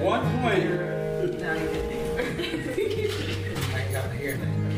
One twenty.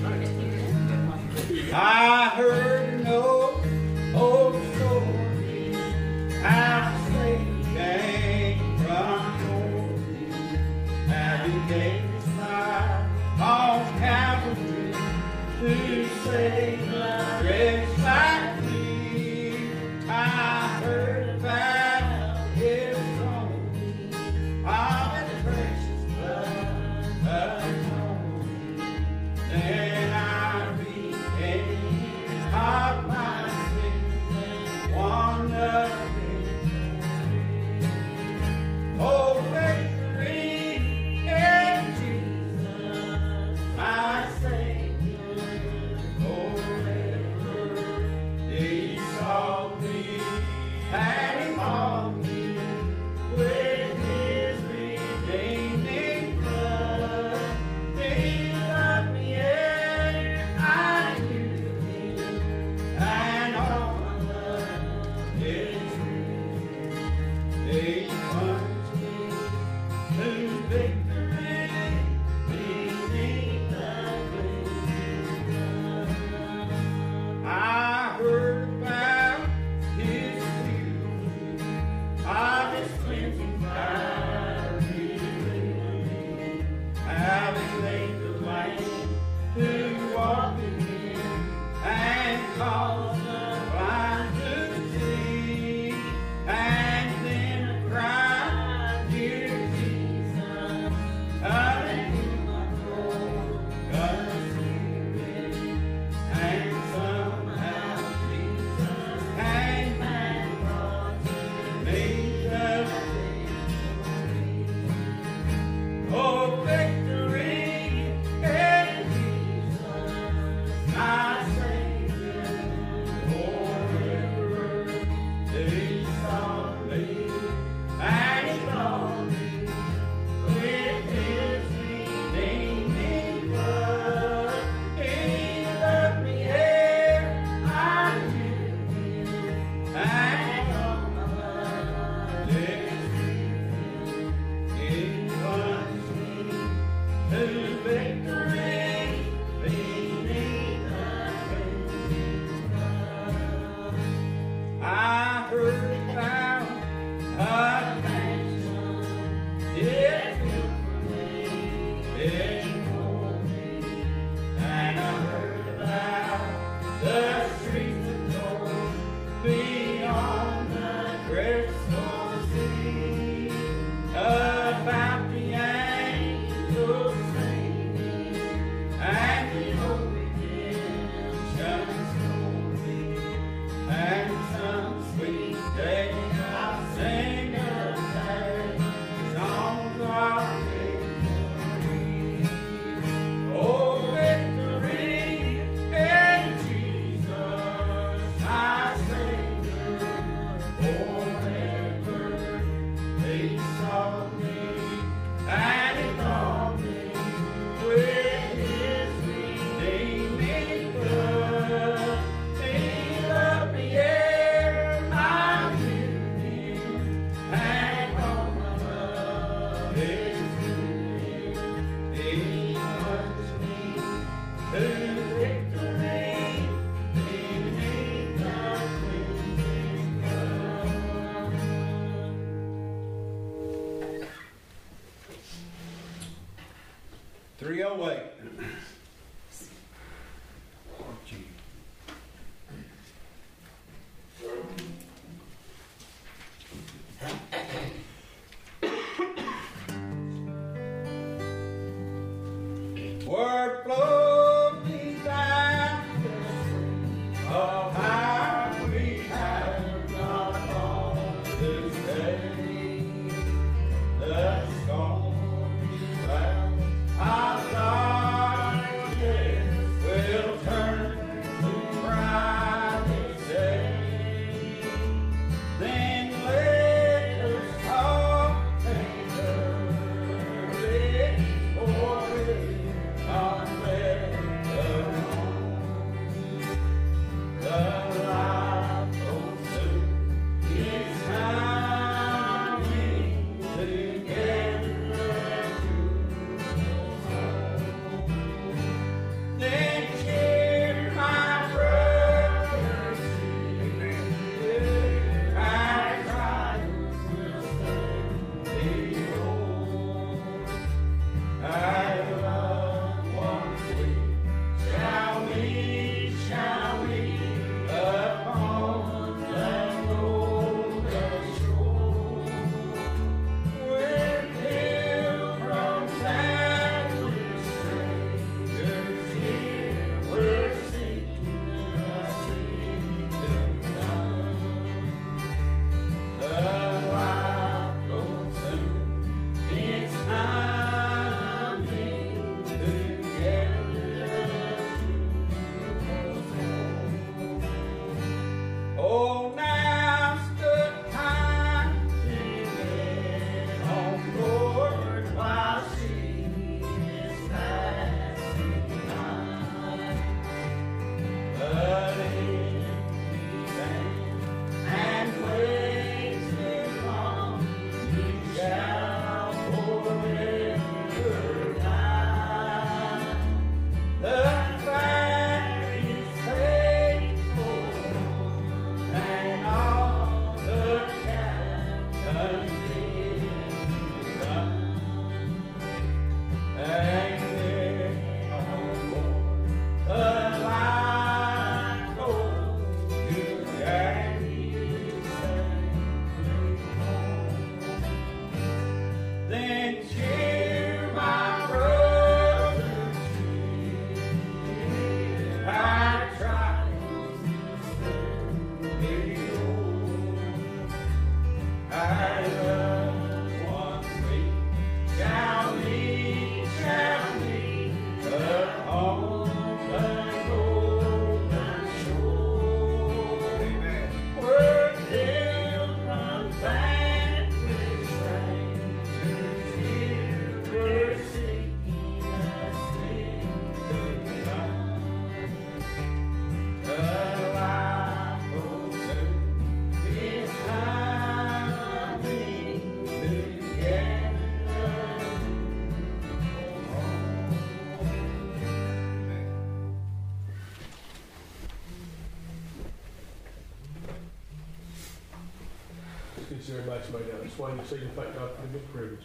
considering motion made out of Swain, signify by the privilege,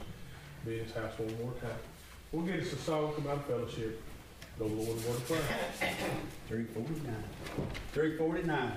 be in his house one more time. We'll get us a song from our fellowship, the Lord, what a prayer. 349. 349.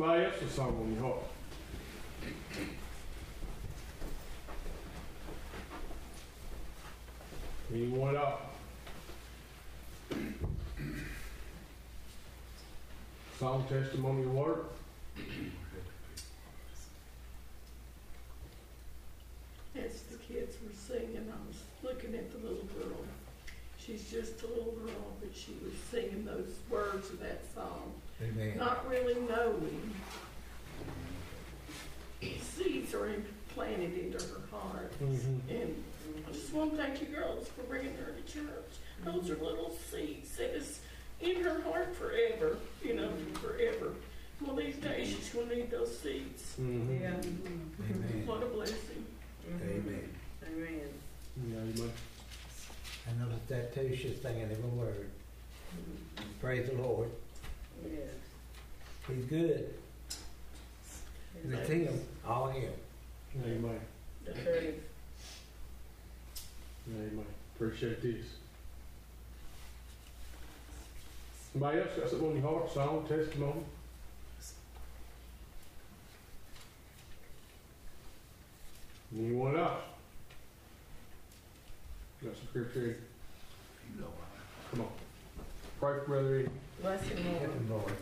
Somebody else's song on your heart. Anyone else? Song, testimony, or word? As the kids were singing, I was looking at the little girl. She's just a little girl, but she was singing those words of that Amen. not really knowing. Seeds are implanted into her heart. And I just want to thank you girls for bringing her to church. Those are little seeds that is in her heart forever, you know, forever. Well, these days she's going to need those seeds. Mm-hmm. Yeah. Amen. What a blessing. Amen. Amen. Yeah, amen. I noticed that too, she's singing every word. Praise the Lord. Yes. He's good. It's him, all him. Amen. The truth. Amen. Appreciate this. Somebody else got something on your heart, song, testimony? Anyone else? Got some scripture? Come on. Pray for Brother Eddie. Bless him, Lord. Help him, Lord.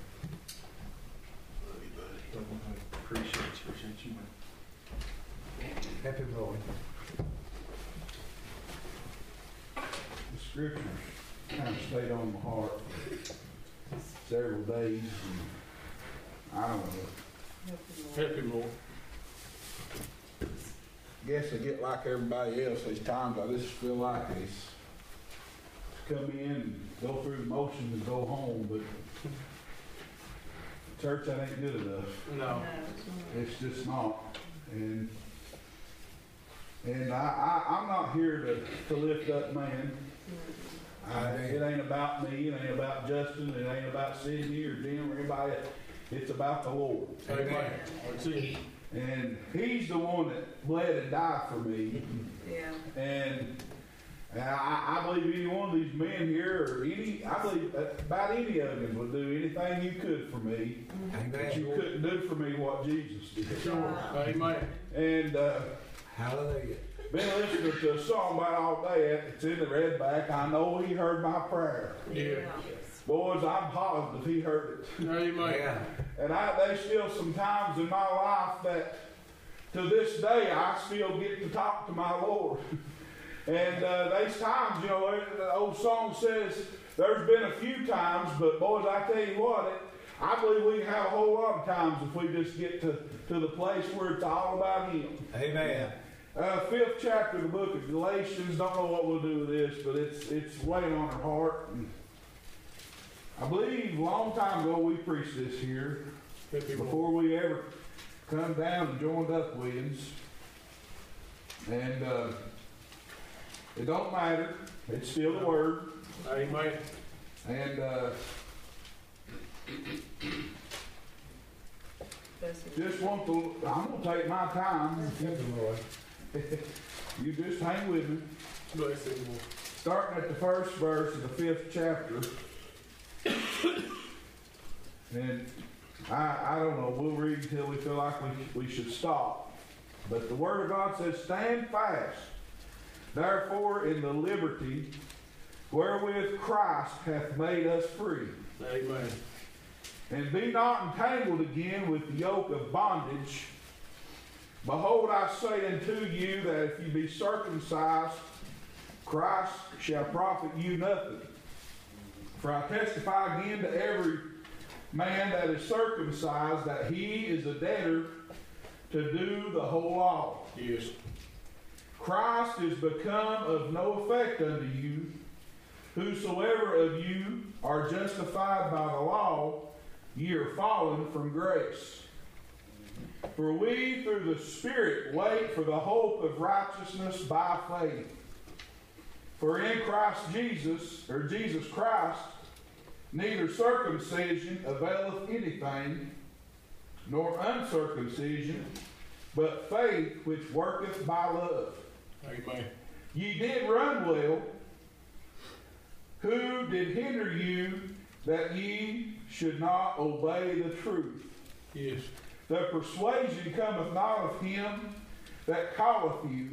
Appreciate you, appreciate you, man. Help him, Lord. The scriptures kind of stayed on my heart for several days. and I don't know, Help him, Lord. Help Lord. guess I get like everybody else, these times I just feel like it's come in and go through the motions and go home, but church, that ain't good enough. No. It's just not. And and I, I I'm not here to, to lift up man. I, it ain't about me. It ain't about Justin. It ain't about Sidney or Jim or anybody. It's about the Lord. Amen. That's it. And He's the one that bled and died for me. Yeah. And and I, I believe any one of these men here, or any, I believe about any of them would do anything you could for me. But you couldn't do for me what Jesus did. Sure. Amen. And uh, Hallelujah. Been listening to a song about all day. It's in the red back. I know he heard my prayer. Yeah. Boys, I'm positive he heard it. Amen. Yeah. And I, there's still some times in my life that to this day I still get to talk to my Lord. And uh, there's times, you know, the old song says there's been a few times, but boys, I tell you what, it, I believe we can have a whole lot of times if we just get to, to the place where it's all about Him. Amen. Uh, fifth chapter of the book of Galatians. Don't know what we'll do with this, but it's it's weighing on our heart. I believe a long time ago we preached this here Help him, Lord. before we ever come down and joined up winds. And uh, it don't matter. It's still the word. Amen. And uh, just want to. I'm gonna take my time. Help him, Lord. You just hang with me. Bless him, Lord. starting at the first verse of the fifth chapter. And I, I don't know, we'll read until we feel like we, we should stop. But the Word of God says, Stand fast, therefore, in the liberty wherewith Christ hath made us free. Amen. And be not entangled again with the yoke of bondage. Behold, I say unto you that if you be circumcised, Christ shall profit you nothing. For I testify again to every man that is circumcised that he is a debtor to do the whole law. Yes. Christ is become of no effect unto you. Whosoever of you are justified by the law, ye are fallen from grace. For we through the Spirit wait for the hope of righteousness by faith. For in Christ Jesus, or Jesus Christ, neither circumcision availeth anything, nor uncircumcision, but faith which worketh by love. Amen. Ye did run well. Who did hinder you that ye should not obey the truth? Yes. The persuasion cometh not of him that calleth you.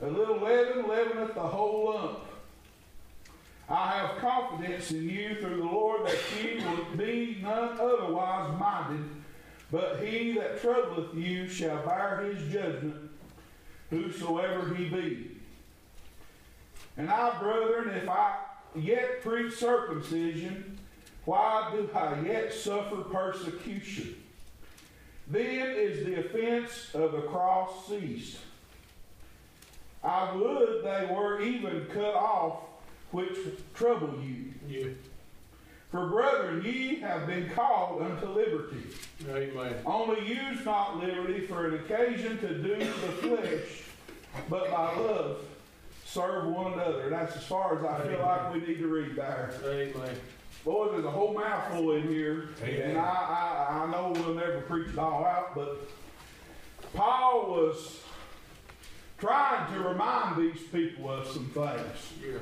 A little leaven leaveneth the whole lump. I have confidence in you through the Lord that ye will be none otherwise minded, but he that troubleth you shall bear his judgment, whosoever he be. And I, brethren, if I yet preach circumcision, why do I yet suffer persecution? Then is the offense of the cross ceased. I would they were even cut off which trouble you. Yeah. For brethren, ye have been called unto liberty. Amen. Only use not liberty for an occasion to do the flesh, but by love serve one another. And that's as far as I feel like we need to read there. Amen. Boy, there's a whole mouthful in here, Amen. and I, I, I know we'll never preach it all out, but Paul was trying to remind these people of some things. Yeah.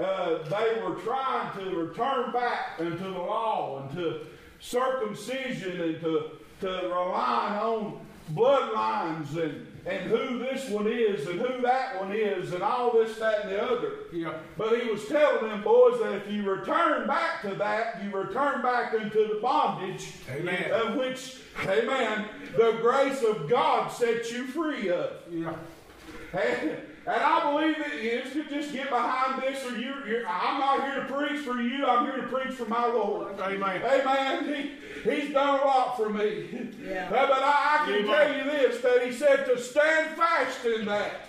Uh, they were trying to return back into the law and to circumcision and to, to rely on bloodlines and, and who this one is and who that one is and all this, that, and the other. Yeah. But he was telling them boys that if you return back to that, you return back into the bondage Amen. of which, amen, the grace of God sets you free of. Yeah. And, and I believe that you could just get behind this, or you, you're, I'm not here to preach for you. I'm here to preach for my Lord. Amen. Amen. He, he's done a lot for me. Yeah. Uh, but I, I can Amen. tell you this that he said to stand fast in that.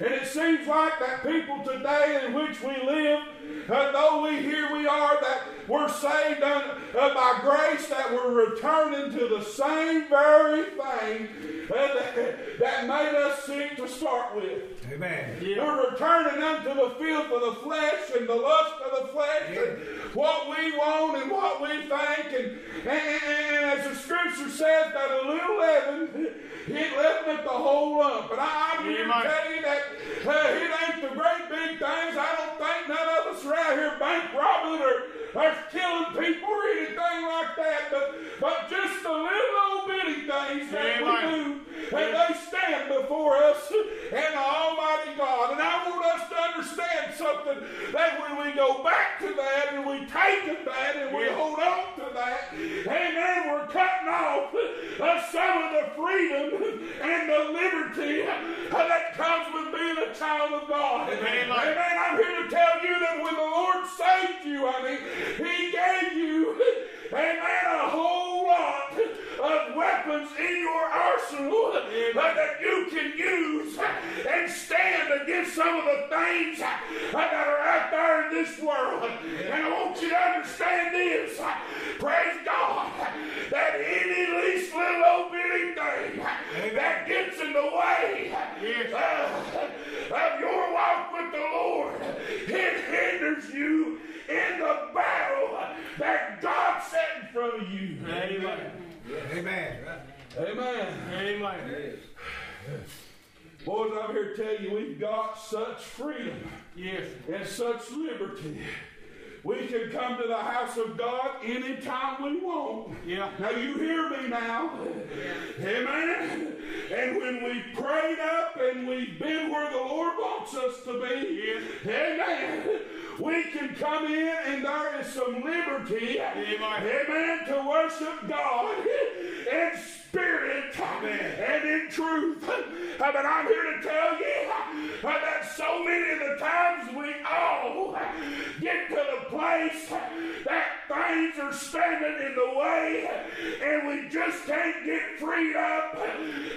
And it seems like that people today in which we live, uh, though we here we are, that we're saved un, uh, by grace, that we're returning to the same very thing uh, that, that made us sick to start with. Amen. Yeah. We're returning unto the filth of the flesh and the lust of the flesh and what we want and what we think. And, and, and as the scripture says, that a little leaven, it leaveneth the whole lump. And I, I'm here to tell you that uh, it ain't the great big things. I don't think none of us are out here bank robbing or, or killing people or anything like that. But, but just the little old bitty things that we do. And they stand before us and the Almighty God. And I want us to understand something that when we go back to that and we take of that and we hold on to that, amen, we're cutting off uh, some of the freedom and the liberty uh, that comes with being a child of God. Amen. Amen. I'm here to tell you that when the Lord saved you, honey, He gave you, amen, a whole lot of weapons in your arsenal uh, that you can use and stand against some of the things that are out there in this world. And I want you to understand this. Praise God. That any least little old bitty thing that gets in the way uh, of your walk with the Lord, it hinders you in the battle that God set in front of you. Amen. Amen. Amen. Amen. Boys, I'm here to tell you we've got such freedom Yes. and such liberty. We can come to the house of God anytime we want. Yeah. Now you hear me now. Yeah. Amen. And when we prayed up and we've been where the Lord wants us to be, amen. We can come in and there is some liberty, Amen. amen, to worship God in spirit amen. and in truth. But I'm here to tell get to the place that things are standing in the way and we just can't get freed up.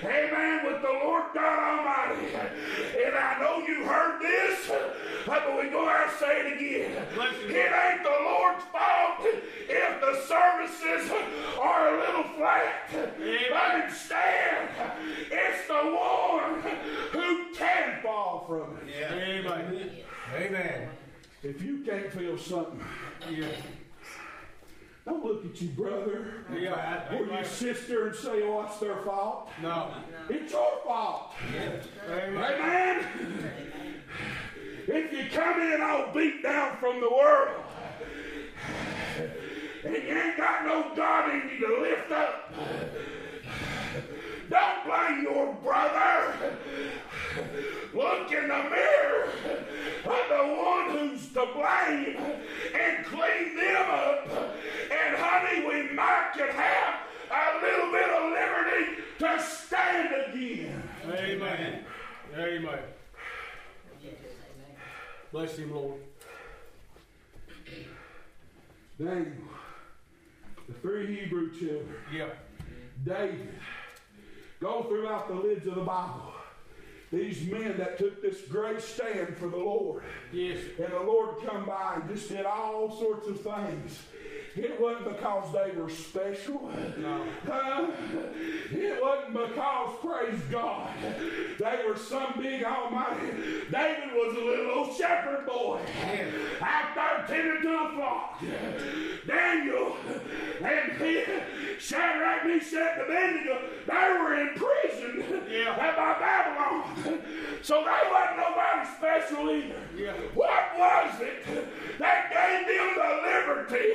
Amen. With the Lord God Almighty. And I know you heard this, but we go out and say it again. Listen. It ain't the Lord's fault if the services are a little flat. But instead, it's the one who can fall from it. Amen. Amen. If you can't feel something, Yeah. don't look at your brother Yeah. or your sister and say, oh, it's their fault. No. It's your fault. Amen. Amen. If you come in all beat down from the world, and you ain't got no God in you to lift up. Don't blame your brother. Look in the mirror at the one who's to blame and clean them up. And honey, we might can have a little bit of liberty to stand again. Amen. Amen. Bless him, Lord. Daniel, the three Hebrew children, Yeah. David, go throughout the lids of the Bible. These men that took this great stand for the Lord. Yes. And the Lord come by and just did all sorts of things. It wasn't because they were special. No. Uh, it wasn't because, praise God, they were some big almighty. David was a little old shepherd boy out there tending to the flock. Daniel and he, Shadrach, Meshach, and Abednego, they were in prison Yeah. by Babylon. So they wasn't nobody special either. Yeah. What was it that gave them the liberty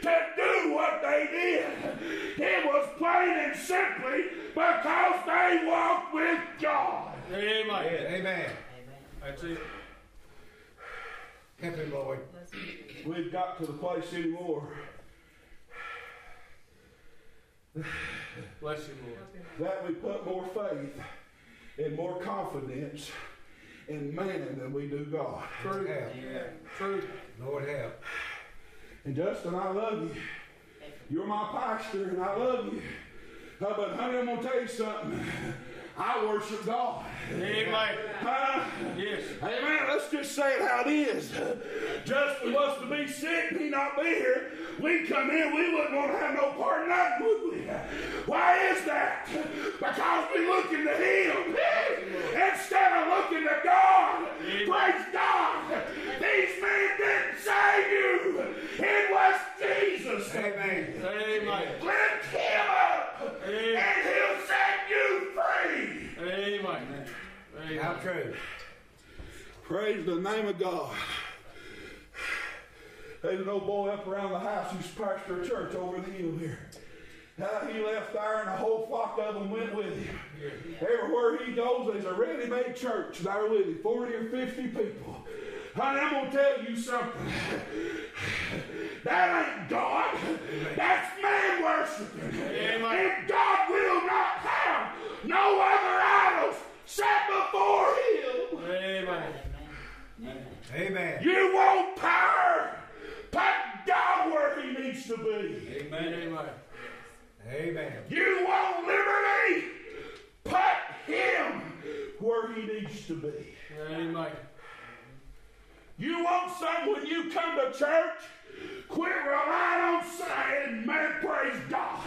to do what they did? It was plain and simply because they walked with God. Amen. Amen. That's it. Help him, Lord. We've got to the place anymore Bless him, Lord. that we put more faith and more confidence in man than we do God. Lord help. True. Lord help. And Justin, I love you. You're my pastor, and I love you. Uh, but honey, I'm gonna tell you something. I worship God. Amen. Huh? Yes. Amen. let's just say it how it is. Just for us to be sick and he not be here. We come in, we wouldn't want to have no part in that, would we? Why is that? Because we looking to him instead of looking to God. Praise God. These men didn't save you. It was Jesus. Amen. Amen. Lift him up Amen. and he'll set you free. Amen. How Amen. true. Praise the name of God. There's an old boy up around the house who's pastor a church over the hill here. How he left there and a whole flock of them went with him. Everywhere he goes, there's a ready-made church there with him, 40 or 50 people. Honey, I'm going to tell you something. That ain't God. That's man worshiping. Amen. And God will not have no other idols set before him. Amen. Amen. You want power? Put God where he needs to be. Amen. Amen. You want liberty? Put him where he needs to be. Amen. You want something when you come to church? Quit relying on saying, man, praise God.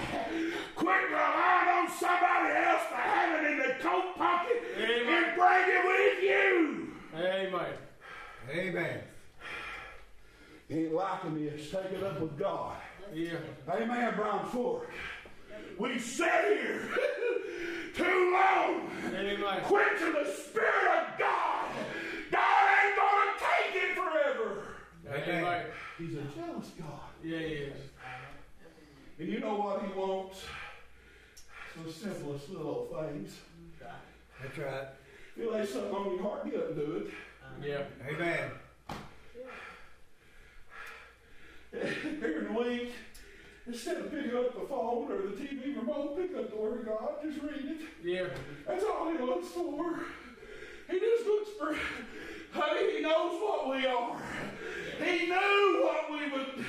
Quit relying on somebody else to have it in the coat pocket Amen. and bring it with you. Amen. Amen. Ain't liking this. Take it up with God. Yeah. Amen, Brown Fork. We sat here too long. Amen. Quenching the Spirit of God. God forever. Amen. He's a jealous God. Yeah, he is. And you know what he wants? The simplest little things. That's right. If you lay something on your heart, get up and do it. Yeah. Amen. Here in the week, instead of picking up the phone or the TV remote, pick up the Word of God, just read it. Yeah. That's all he looks for. He just looks for, honey, he knows what we are. He knew what we would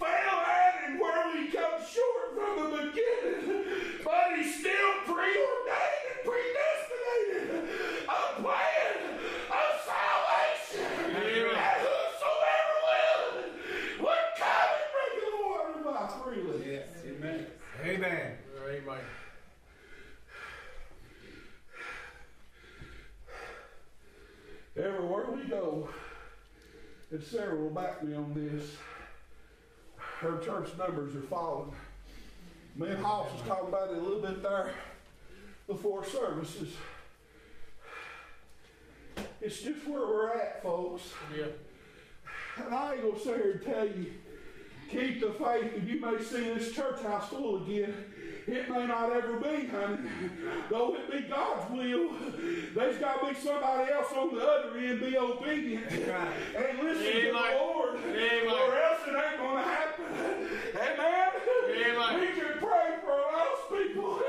fail at and where we come short from the beginning. But he still preordained and predestinated a plan of salvation. Amen. And whosoever will would come and drink the water by freely. Amen. Amen. Amen. Everywhere we go, and Sarah will back me on this, her church numbers are falling. Me and Hoss was talking about it a little bit there before services. It's just where we're at, folks. Yeah. And I ain't gonna sit here and tell you, keep the faith, and you may see this church house full again. It may not ever be, honey. Though it be God's will, there's got to be somebody else on the other end be obedient and listen to Amen. the Lord, Amen. or else it ain't going to happen. Amen. Amen. We can pray for lost people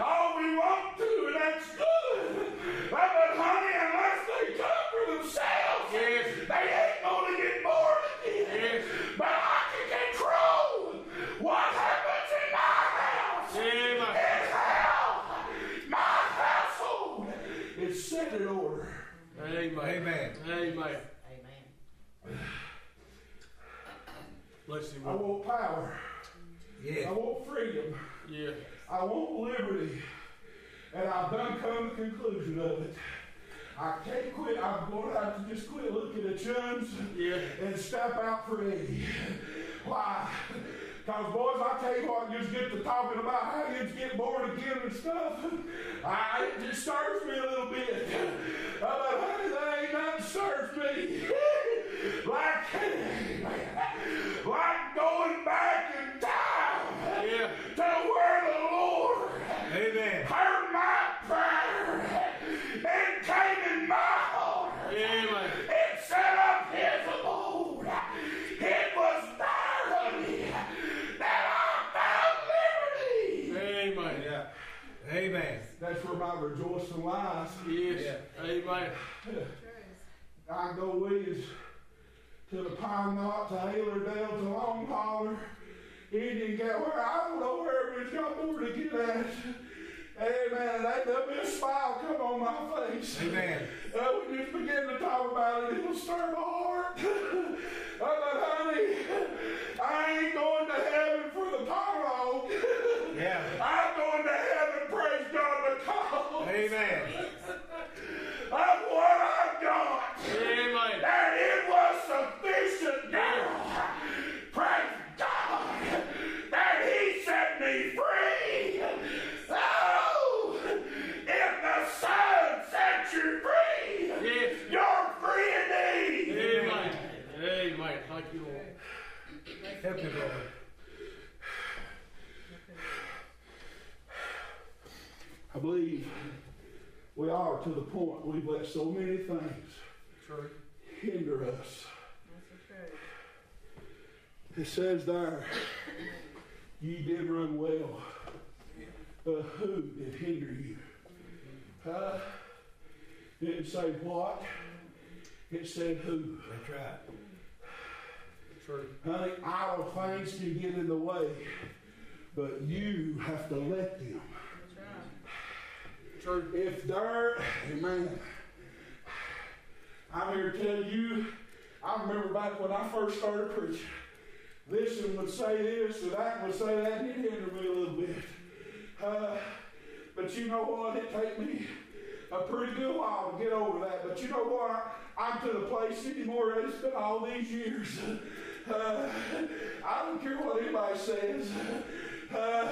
all we want to, and that's good. But, but honey, unless they come for themselves, Yes. they ain't going to get born again. Yes. But I can control what happens in my house. Amen. His house, my household, is set in order. Amen. Amen. Amen. Amen. Bless you, I want power. Yeah. I want freedom. Yeah. I want liberty. And I've done come to the conclusion of it. I can't quit. I'm going to have to just quit looking at chums Yeah. and step out for Eddie. Why? Because, boys, I tell you what, just get to talking about how you get born again and stuff. I, it disturbs me a little bit. Uh, but, honey, there ain't nothing disturbs me. like, like going back in time Yeah. to where the Lord Amen. heard my prayer and came in my heart Amen. and set up his abode. It was there, honey, that I found liberty. Amen. Yeah. Amen. My rejoicing lies. Yes. Amen. I go with you to the Pine Knot, to Haylerdale, to Long Holler, Indian Gap, where I don't know where it's got more to get at. Amen. That there'll be a smile come on my face. Amen. Uh, we just begin to talk about it, it'll stir my heart. uh, but honey, I ain't going to heaven Amen. of what I've got. Amen. That it was sufficient now. Praise God that He set me free. Oh, if the Son set you free, Yes. you're free indeed. Amen. Amen. Thank you, Lord. Help me, Lord. I believe we are to the point we've let so many things True. hinder us. That's okay. It says there, ye did run well. but who did hinder you? Huh? It didn't say what. It said who. That's right. True. Honey, idle things can get in the way, but you have to let them. If there, amen. I'm here to tell you, I remember back when I first started preaching, this one would say this, or that would say that, and it hindered me a little bit. Uh, but you know what? It take me a pretty good while to get over that. But you know what? I'm to the place anymore it's been all these years. Uh, I don't care what anybody says. Uh,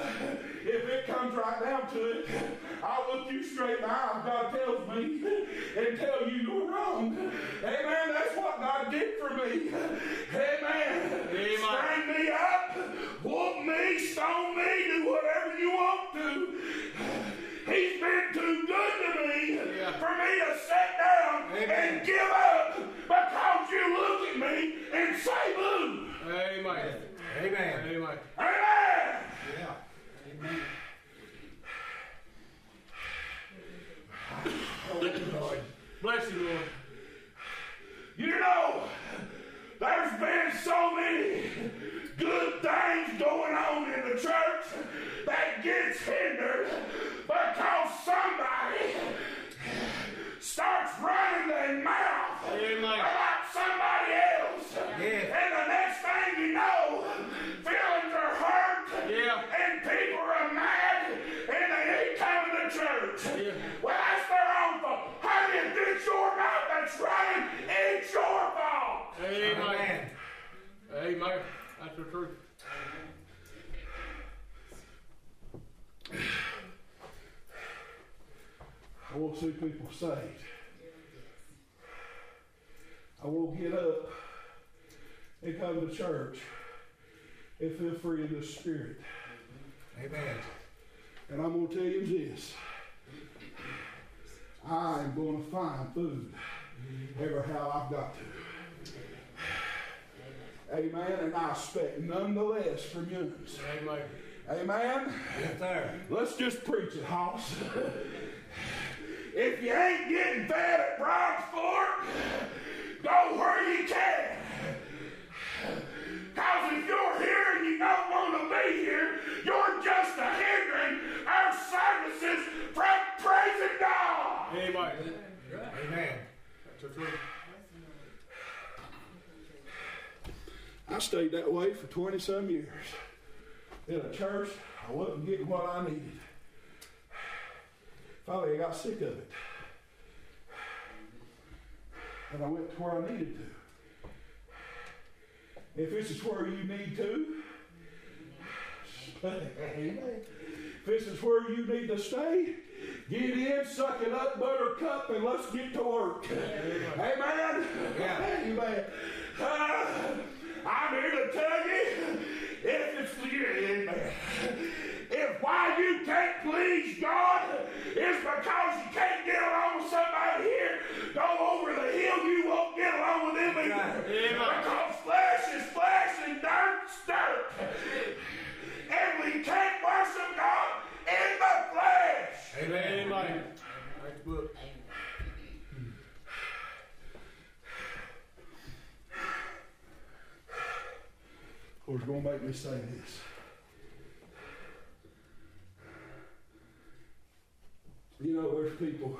if it comes right down to it, I'll look you straight in the eye if God tells me and tell you you're wrong. Amen. That's what God did for me. Amen. Amen. Me up, whoop me, stone me, do whatever you want to. He's been too good to me Yeah. for me to sit down Amen. and give up because you look at me and say boo. Amen. Amen. Amen. Amen. Yeah. Bless you, Lord. You know, there's been so many good things going on in the church that gets hindered because somebody starts running their mouth Amen. about somebody else. Yeah. And the next thing you know, feelings are hurt. Yeah. And people are mad and they ain't coming to church. Yeah. Well, that's their own fault. Honey, if it's your mouth that's running, it's your fault. Amen. Amen. That's the truth. I want to see people saved. I will get up and come to church and feel free in the spirit. Amen. And I'm going to tell you this. I am going to find food ever how I've got to. Amen. And I expect none the less from you. Amen. Amen. Yes, sir. Let's just preach it, Hoss. if you ain't getting fed at Bronxport, go where you can. Because if you're here and you don't want to be here, you're just a hindering our services from praising God. Amen. Amen. That's the truth. I stayed that way for 20 some years. In a church, I wasn't getting what I needed. Finally, I got sick of it. And I went to where I needed to. If this is where you need to, amen. If this is where you need to stay, get in, suck it up, buttercup, and let's get to work. Amen. Yeah. Amen. Uh, I'm here to tell you, if it's amen. If why you can't please God is because you can't get along with somebody here, go over the hill, you won't get along with them either. Amen. Because flesh is flesh and dirt's dirt. And we can't worship God in the flesh. Amen. Amen. Next Who's going to make me say this? You know, there's people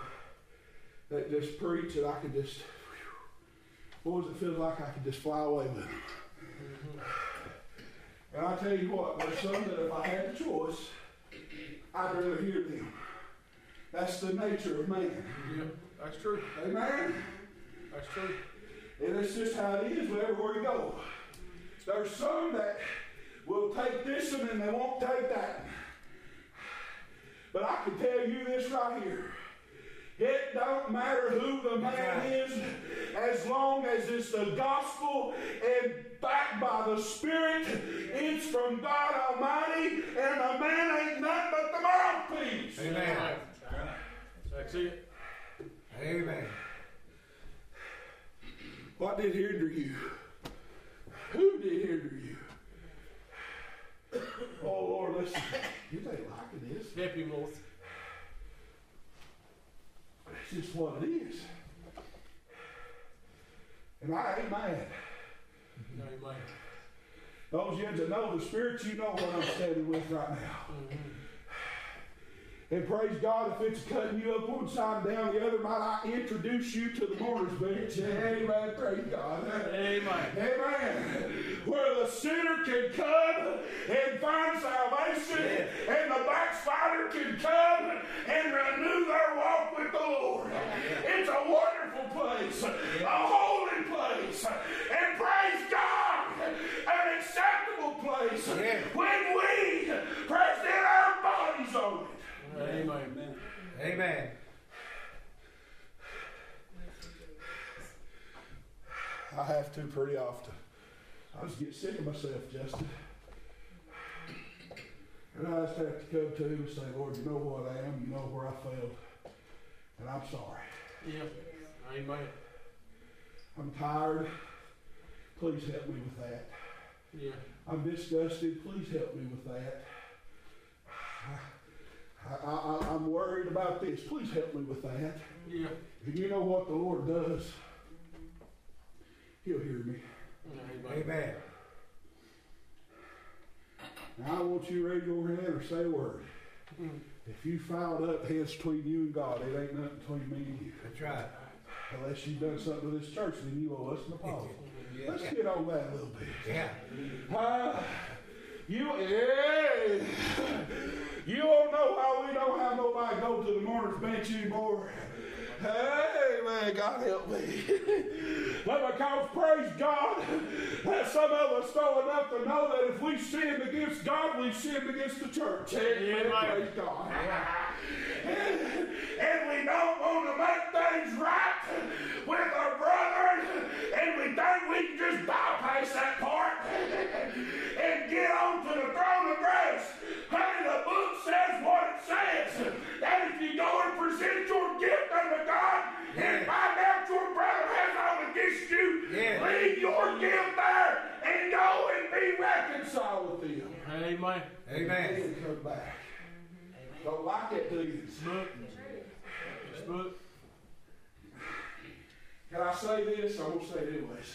that just preach that I could just, What does it feel like I could just fly away with them. And I tell you what, there's some that if I had the choice, I'd rather hear them. That's the nature of man. Yeah, that's true. Amen? That's true. And that's just how it is wherever you go. There's some that will take this one and they won't take that one. But I can tell you this right here. It don't matter who the man is, as long as it's the gospel and backed by the Spirit, it's from God Almighty, and the man ain't nothing but the mouthpiece. Amen. That's it. Amen. What did hinder you? Who did hinder you? Oh Lord, listen. You ain't liking this. Help him, Lord. It's just what it is. And I ain't mad. Amen. Those of you that know the Spirit, you know what I'm standing with right now. Mm-hmm. And praise God, if it's cutting you up one side and down the other, might I introduce you to the mourner's bench? Amen. Praise God. Amen. Amen. Where the sinner can come and find salvation, and the backslider can come and renew their walk with the Lord. It's a wonderful place, a holy place, and praise God, an acceptable place when we present our bodies on it. Amen. Amen. I have to pretty often. I just get sick of myself, Justin. And I just have to come to him and say, Lord, you know what I am, you know where I failed, and I'm sorry. Yeah. Amen. I'm tired. Please help me with that. Yeah. I'm disgusted. Please help me with that. I, I, I, I'm worried about this. Please help me with that. Yeah. And you know what the Lord does? He'll hear me. Amen. Amen. Now I want you to raise your hand or say a word. If you filed up hands between you and God, it ain't nothing between me and you. That's right. Unless you've done something to this church, then you owe us an apology. Let's get on that a little bit. Yeah. Uh, you, yeah. You don't know how we don't have nobody go to the mourner's bench anymore. Hey, man, God help me. but because, praise God, that some of us know enough to know that if we sin against God, we sin against the church. Amen. Praise God. And, and we don't want to make things right with our brethren, and we think we can just bypass that part and get says what it says. That if you go and present your gift unto God and find out your brother has all against you, yeah. leave your gift there and go and be reconciled with him. Amen. Amen. And come back. Don't like it, do you? smut. Can I say this? I won't say it anyways.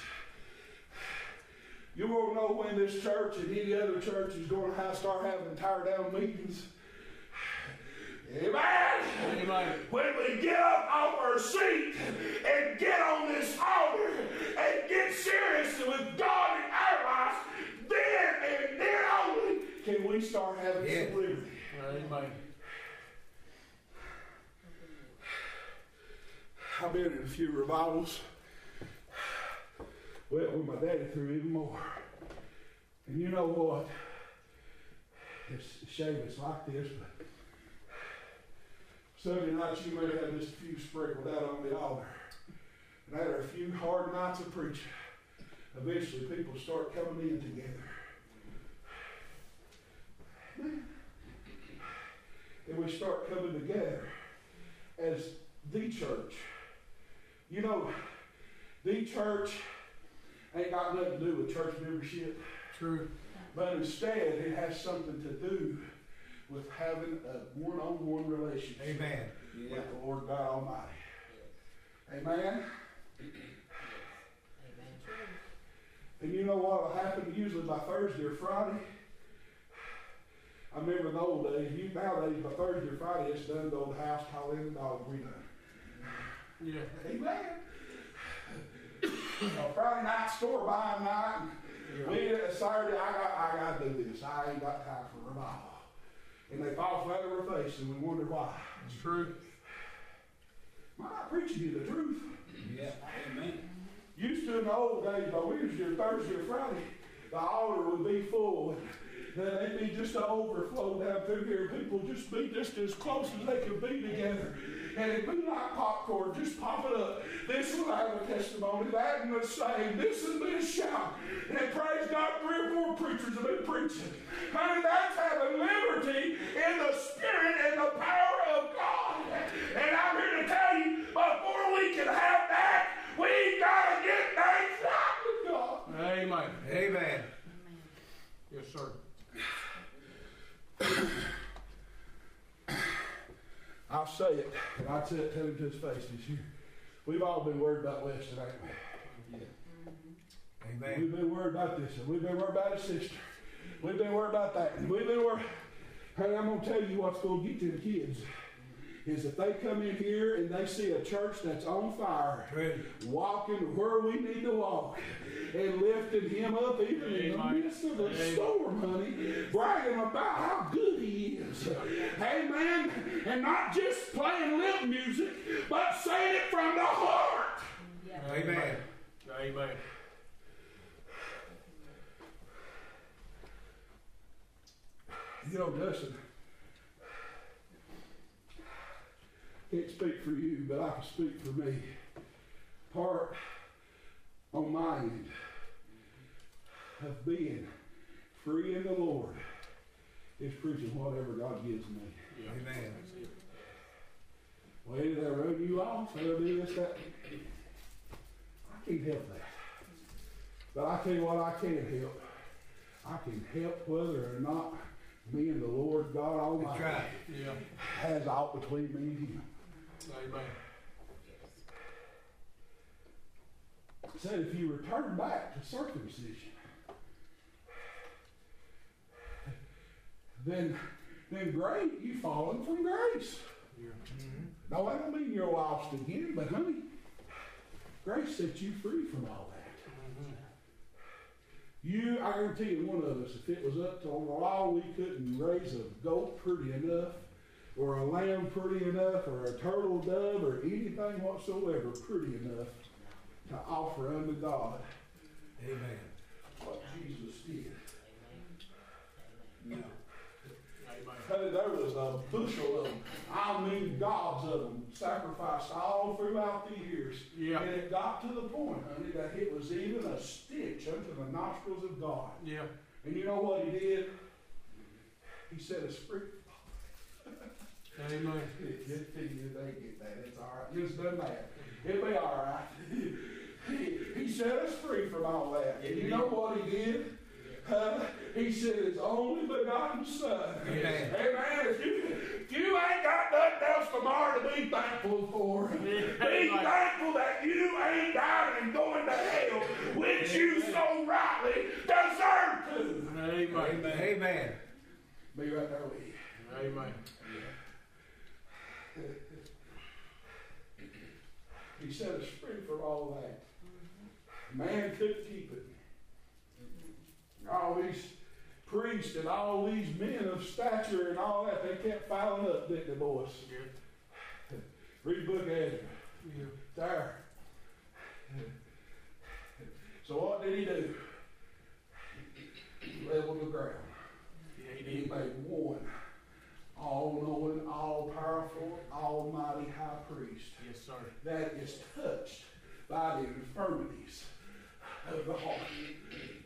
You won't know when this church and any other church is going to start having tear down meetings Amen. Amen. When we get up off our seat and get on this altar and get serious with God in our lives, then and then only can we start having Yeah. some liberty. Amen. I've been in a few revivals. Went with my daddy through even more. And you know what? It's a shame it's like this, but Sunday nights you may have just a few sprinkled out on the altar. And after a few hard nights of preaching, eventually people start coming in together. And we start coming together as the church. You know, the church ain't got nothing to do with church membership, True. but instead it has something to do with having a one-on-one relationship Amen. with the Lord God Almighty. Amen. Amen. And you know what will happen usually by Thursday or Friday? I remember in the old days, you nowadays by Thursday or Friday it's done, go to the house, call in the dog, we done. Yeah. Amen. A Friday night store buying night. Yeah. We uh, Saturday, I got I got to do this. I ain't got time for revival. And they fall flat on their face, and we wonder why. It's true. Am I not preaching you the truth? Yeah. Amen. Used to in the old days, by Wednesday or Thursday or Friday, the altar would be full. And then they'd be just an overflow down through here. People just be just as close as they can be together. And it'd be like popcorn, just pop it up. This will have a testimony, that and the same. This has been a shout. And praise God, three or four preachers have been preaching. Honey, that's having liberty in the spirit and the power of God. And I'm here to tell you, before we can have that, we gotta get things right with God. Amen. Amen. Yes, sir. I'll say it, and I'll tell it, tell him to his face this year. We've all been worried about Weston, ain't we? Amen. We've been worried about this, and we've been worried about his sister. We've been worried about that, and we've been worried. Hey, I'm gonna tell you what's gonna get to the kids. Is if they come in here and they see a church that's on fire, True. walking where we need to walk, and lifting him up even in the Amen. midst of the Amen. storm, honey, bragging about how good he is. Amen. And not just playing lip music, but saying it from the heart. Amen. Amen. You know, Dustin, can't speak for you, but I can speak for me. Part on my end of being free in the Lord is preaching whatever God gives me. Yeah. Amen. Well, either they run you off, or they'll do this, that. I can't help that. But I tell you what I can help. I can help whether or not me and the Lord God Almighty right. Yeah. has out between me and Him. Amen. Said if you return back to circumcision, then then great, you've fallen from grace. Yeah. Now I don't mean you're lost again, but honey, grace sets you free from all that. Mm-hmm. You, I guarantee you, one of us, if it was up to the law, we couldn't raise a goat pretty enough, or a lamb pretty enough, or a turtle dove, or anything whatsoever pretty enough to offer unto God Amen. what Jesus did. No. Amen. Honey, there was a bushel of them. I mean, gobs of them sacrificed all throughout the years. Yeah. And it got to the point, honey, that it was even a stitch unto the nostrils of God. Yeah. And you know what he did? He set us free. Amen. It, it, it, they get that. It's all right. Just done that. It'll be all right. he, he set us free from all that. And you know what he did? uh, he sent his only begotten son. Amen. Amen. If you, if you ain't got nothing else tomorrow to be thankful for, be thankful that you ain't dying and going to hell, which you so rightly deserve to. Amen. Amen. Amen. Be right there with you. Amen. He set us free from all that. Man couldn't keep it. All these priests and all these men of stature and all that, they kept filing up, didn't they, boys? Yeah. Read the book of Ezra. Yeah. There. So what did he do? He leveled the ground. Yeah, he He made one all-knowing, all-powerful, almighty high priest Yes, sir. that is touched by the infirmities of the heart.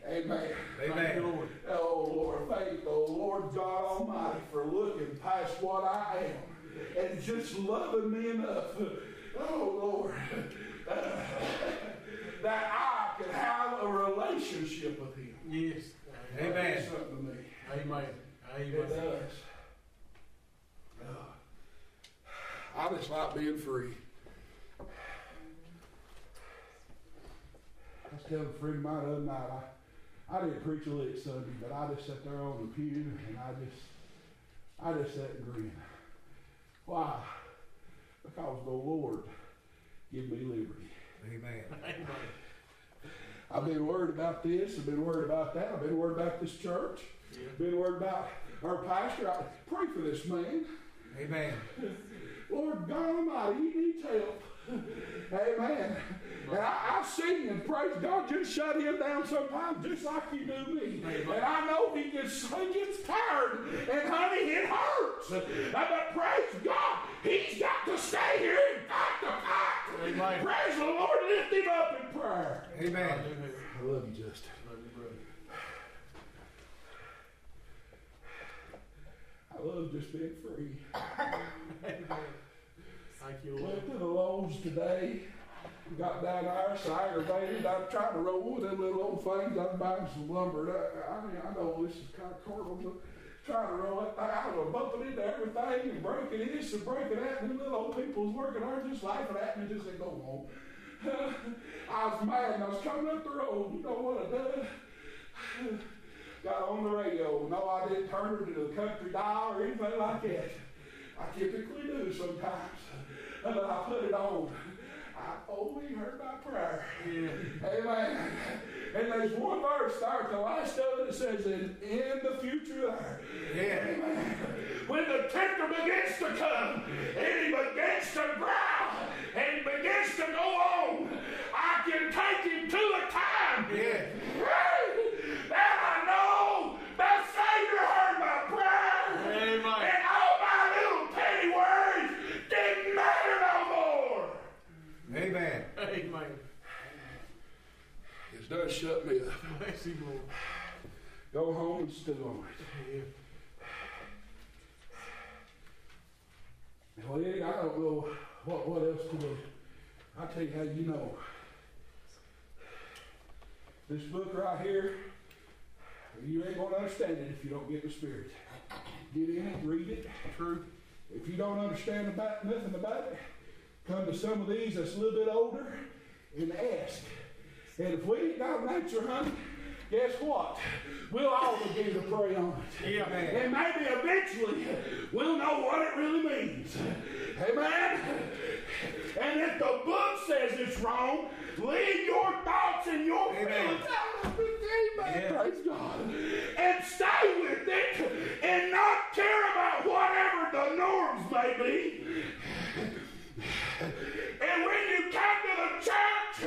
Amen. Thank you, Amen. Lord. Oh Lord, thank the Lord God Almighty for looking past what I am and just loving me enough. Oh Lord, that I can have a relationship with Him. Yes. Amen. Something to me. Amen. Amen. It does. Uh, I just like being free. Telling a friend of mine the other night, I, I didn't preach a lick Sunday, but I just sat there on the pew and I just, I just sat and grinned. Why? Because the Lord give me liberty. Amen. Amen. I've been worried about this, I've been worried about that, I've been worried about this church, Yeah. been worried about our pastor. I pray for this man. Amen. Lord God Almighty, he needs help. Amen. And I, I sing and praise God, just shut him down sometimes, just like you do me. And I know he gets, he gets tired, and honey, it hurts. Uh, but praise God, he's got to stay here and fight the fight. Amen. Praise the Lord, lift him up in prayer. Amen. I love you, Justin. Love you, brother. I love just being free. Thank you, Lord. Went to the Lowe's today. Got down there, so aggravated. I'm trying to roll with them little old things. I'm buying some lumber. I, I mean, I know this is kind of but trying to roll that thing. I was bumping into everything and breaking this and breaking that. And little old people was working there just laughing at me, just saying, go home. I was mad and I was coming up the road. You know what I done? Got on the radio. No, I didn't turn it to the country dial or anything like that. I typically do sometimes. But I put it on. I only heard my prayer. Yeah. Amen. And there's one verse there the last of it that says, in, in the future there. Yeah. Amen. When the tempter begins to come, and he begins to growl, and he begins to go on, I can take him to a time Yeah. that I know the Savior heard my prayer. Amen. And all my little petty worries didn't matter no more. Amen. Amen. It's done shut me up. Bless you, Lord. Go home and stew on it. Yeah. Well, yeah, I don't know what, what else to do. I'll tell you how you know. This book right here, you ain't going to understand it if you don't get the Spirit. Get in it, read it. True. If you don't understand about nothing about it, come to some of these that's a little bit older and ask. And if we ain't got an answer, honey, guess what? We'll all begin to pray on it. Yeah. And maybe eventually we'll know what it really means. Amen? And if the book says it's wrong, leave your thoughts and your feelings out of it. Amen. Yeah. Praise God. And stay with it and not care about whatever the norms may be. And when you come to the church,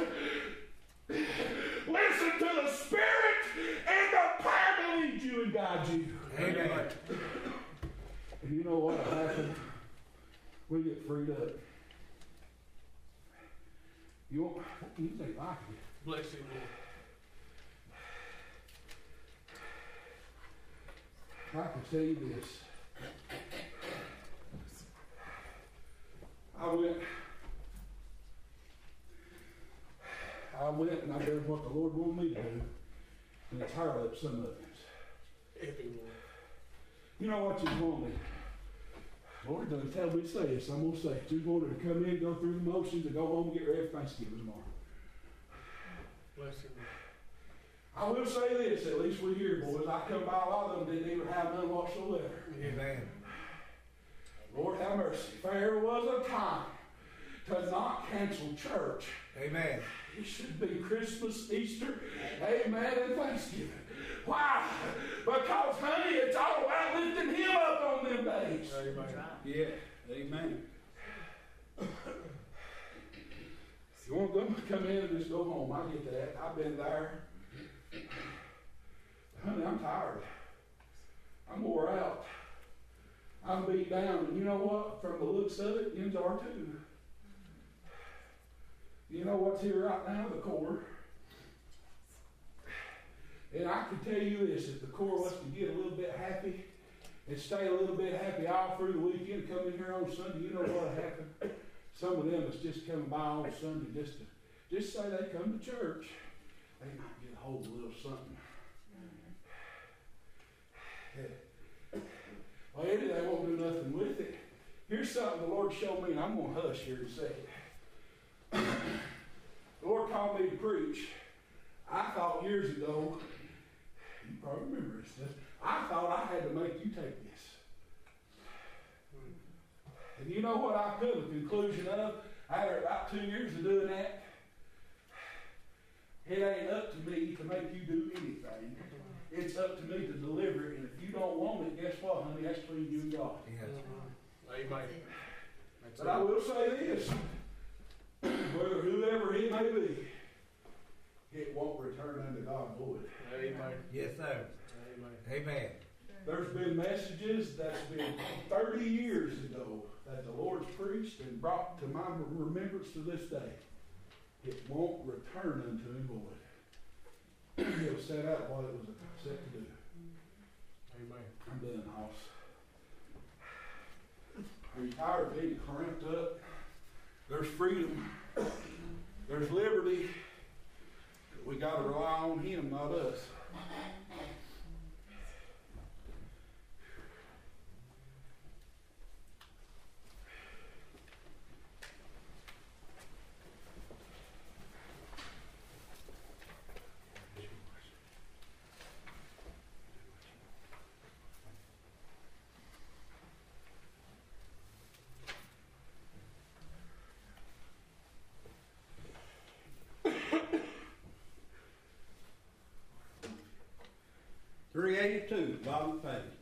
listen to the Spirit and the power to lead you and guide you. Amen. And you know what happened? We get freed up. You won't, you like it. Bless you, Lord. I can tell you this. I went. I went and I did what the Lord wanted me to do. And it's hard up some of it. You know what you want me? Lord doesn't tell me to say this. I'm gonna say it. You want to come in, go through the motions, and go home and get ready for Thanksgiving tomorrow. Bless him. I will say this, at least we here, boys. I come by a lot of them didn't even have none whatsoever. Amen. Lord have mercy. There was a time to not cancel church, Amen. it should be Christmas, Easter, Amen, and Thanksgiving. Why? Because, honey, it's all about lifting Him up on them days. Amen. Yeah, amen. You want them to come in and just go home, I get that. I've been there. Honey, I'm tired. I'm wore out. I'm beat down. And you know what? From the looks of it, yous are too. You know what's here right now? The core. And I can tell you this, if the core wants to get a little bit happy and stay a little bit happy all through the weekend, come in here on Sunday, you know what'll happen? Some of them that's just coming by on Sunday just to, just say they come to church. They might get a hold of a little something. Well, Eddie, they won't do nothing with it. Here's something the Lord showed me, and I'm going to hush here in a second. the Lord called me to preach. I thought years ago, you probably remember this, I thought I had to make you take. And you know what I come to the conclusion of after about two years of doing that? It ain't up to me to make you do anything. It's up to me to deliver it. And if you don't want it, guess what, honey? That's between you and God. Yes. Amen. That's But I will say this, whether whoever he may be, it won't return unto God void. Amen. Yes, sir. Amen. Amen. There's been messages that's been 30 years ago that the Lord's preached and brought to my remembrance to this day. It won't return unto him void. He'll set out what it was set to do. Amen. I'm done, Hoss. Are you tired of being cramped up? There's freedom. There's liberty. We got to rely on Him, not us. Eighty-two, bottom page.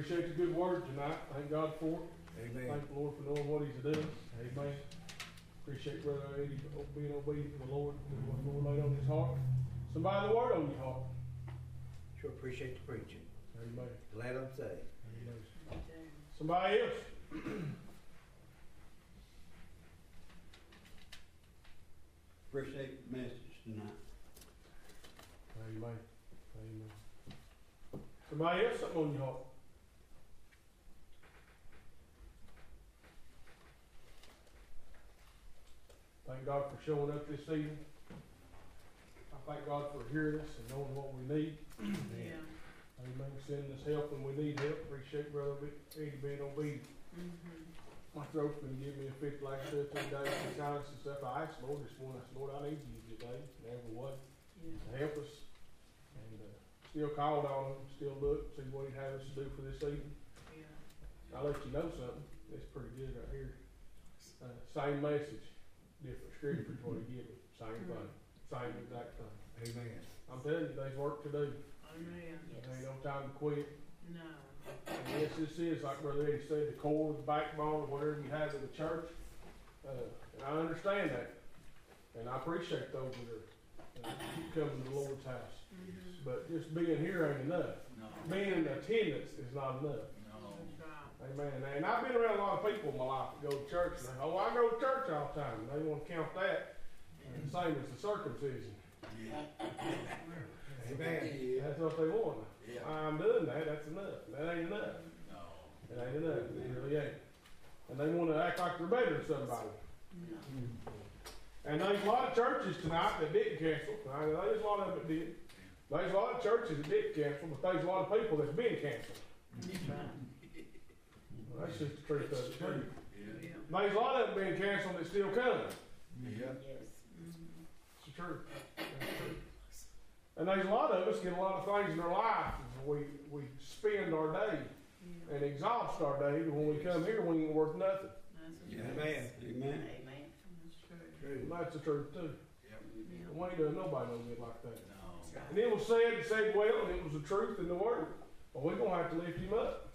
Appreciate the good word tonight. Thank God for it. Amen. Thank the Lord for knowing what he's doing. Amen. Appreciate Brother Eddie being obedient to the Lord, doing what the Lord laid on his heart. Somebody the word on your heart. Sure appreciate the preaching. Amen. Glad I'm saved. Amen. Somebody else. Appreciate the message tonight. Amen. Amen. Somebody else something on your heart. Thank God for showing up this evening. I thank God for hearing us and knowing what we need. Yeah. Amen. Sending us help when we need help. Appreciate Brother Eddie being obedient. Mm-hmm. My throat's been giving me a fit like two, days, and sinus and stuff. I asked the Lord this morning, I said, Lord, I need you today, in every way, Yeah. to help us. And, uh, still called on him, still looked, see what he'd have us to do for this evening. Yeah. I'll let you know something, it's pretty good right here. Uh, same message, different scriptures, what he give me, same thing, same exact thing. Amen. I'm telling you, there's work to do, Amen. there ain't no time to quit. No. And yes, this is, like Brother Eddie said, the core, the backbone, whatever you have in the church. Uh, and I understand that. And I appreciate those that are, uh, keep coming to the Lord's house. Mm-hmm. But just being here ain't enough. Being in attendance is not enough. Amen. And I've been around a lot of people in my life that go to church and they, oh, I go to church all the time. They want to count that. The same as the circumcision. Amen. That's what they want. I'm doing that, that's enough. That ain't enough. No. It ain't enough, it really ain't. And they wanna act like they're better than somebody. No. And there's a lot of churches tonight that didn't cancel. Now, there's a lot of them that did. There's a lot of churches that did cancel, but there's a lot of people that's been canceled. That's. Well, that's just the truth of it, too. Yeah. There's a lot of them being canceled that's still coming. Mm-hmm. It's the truth. That's the truth. And there's a lot of us get a lot of things in our life. We, we spend our day Yeah. and exhaust our day. But when we come here, we ain't worth nothing. That's Yeah. Amen. Amen. That's true. True. And that's the truth, too. Yeah. We ain't doing nobody no good like that. No. And it was said, it said well, and it was the truth in the word. But we're gonna have to lift him up.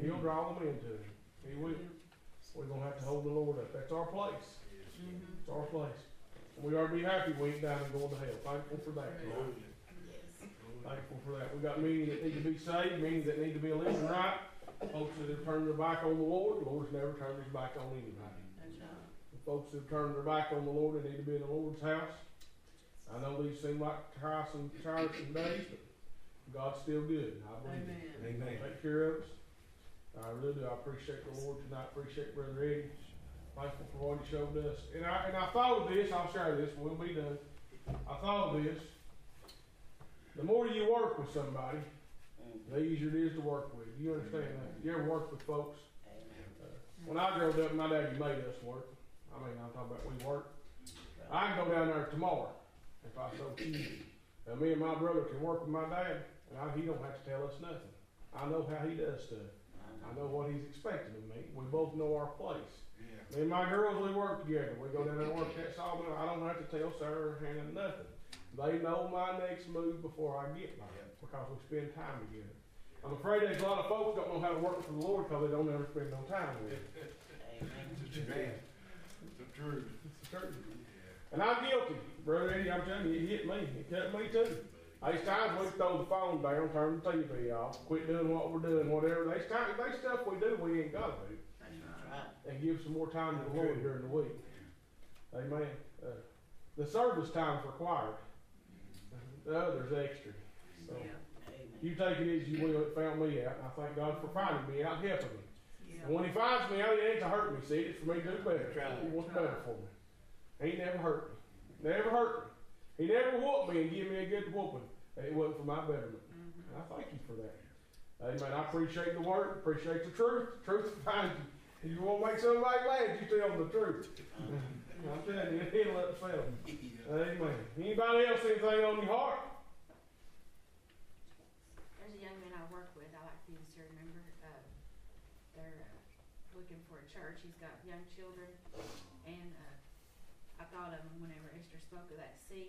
He'll draw them into him. He will. We're gonna have to hold the Lord up. That's our place. Mhm. It's our place. And we ought to be happy we ain't down and going to hell. Thankful for that. Thankful for that. We got many that need to be saved, many that need to be living right. Folks that have turned their back on the Lord, the Lord's never turned his back on anybody. The folks that have turned their back on the Lord, they need to be in the Lord's house. I know these seem like tiresome, tiresome days, but God's still good. I believe it. Amen. Amen. Take care of us. I really do. I appreciate the Lord tonight. I appreciate Brother Eddie. Thankful for what he showed us. And I, and I thought of this. I'll share this. when We'll be done. I thought of this. The more you work with somebody, the easier it is to work with. You understand that? You ever work with folks? Uh, when I grew up, my daddy made us work. I mean, I'm talking about we work. I can go down there tomorrow if I so choose. Now, me and my brother can work with my dad, and I, he don't have to tell us nothing. I know how he does stuff. I know what he's expecting of me. We both know our place. Me and my girls, we work together. We go down there and work that sawmill. I don't have to tell Sarah or Hannah nothing. They know my next move before I get there because we spend time together. I'm afraid there's a lot of folks don't know how to work for the Lord because they don't ever spend no time with Him. Amen. It's Amen. It's the truth. And I'm guilty. Brother Eddie, I'm telling you, it hit me. It cut me too. There's times we throw the phone down, turn the TV off, quit doing what we're doing, whatever. There's times, there's stuff we do we ain't gotta do. That's right. And give some more time to the Lord during the week. Amen. Uh, the service time's required. The other's extra. So, you take it as you will, it found me out. I thank God for finding me out, and helping me. And when he finds me out, it ain't to hurt me. See, it's for me to do better. He wants better for me. He never hurt me. Never hurt me. He never whooped me and give me a good whooping. It wasn't for my betterment. Mhm. And I thank you for that. Amen. I appreciate the word. Appreciate the truth. The truth finds you. If you want to make somebody glad, you tell them the truth. I'm telling you, it'll upset them. Amen. Anybody else anything on your heart? There's a young man I work with, I like for you to serve, remember, uh, they're, uh, looking for a church, he's got young children, and, uh, I thought of him whenever Esther spoke of that seed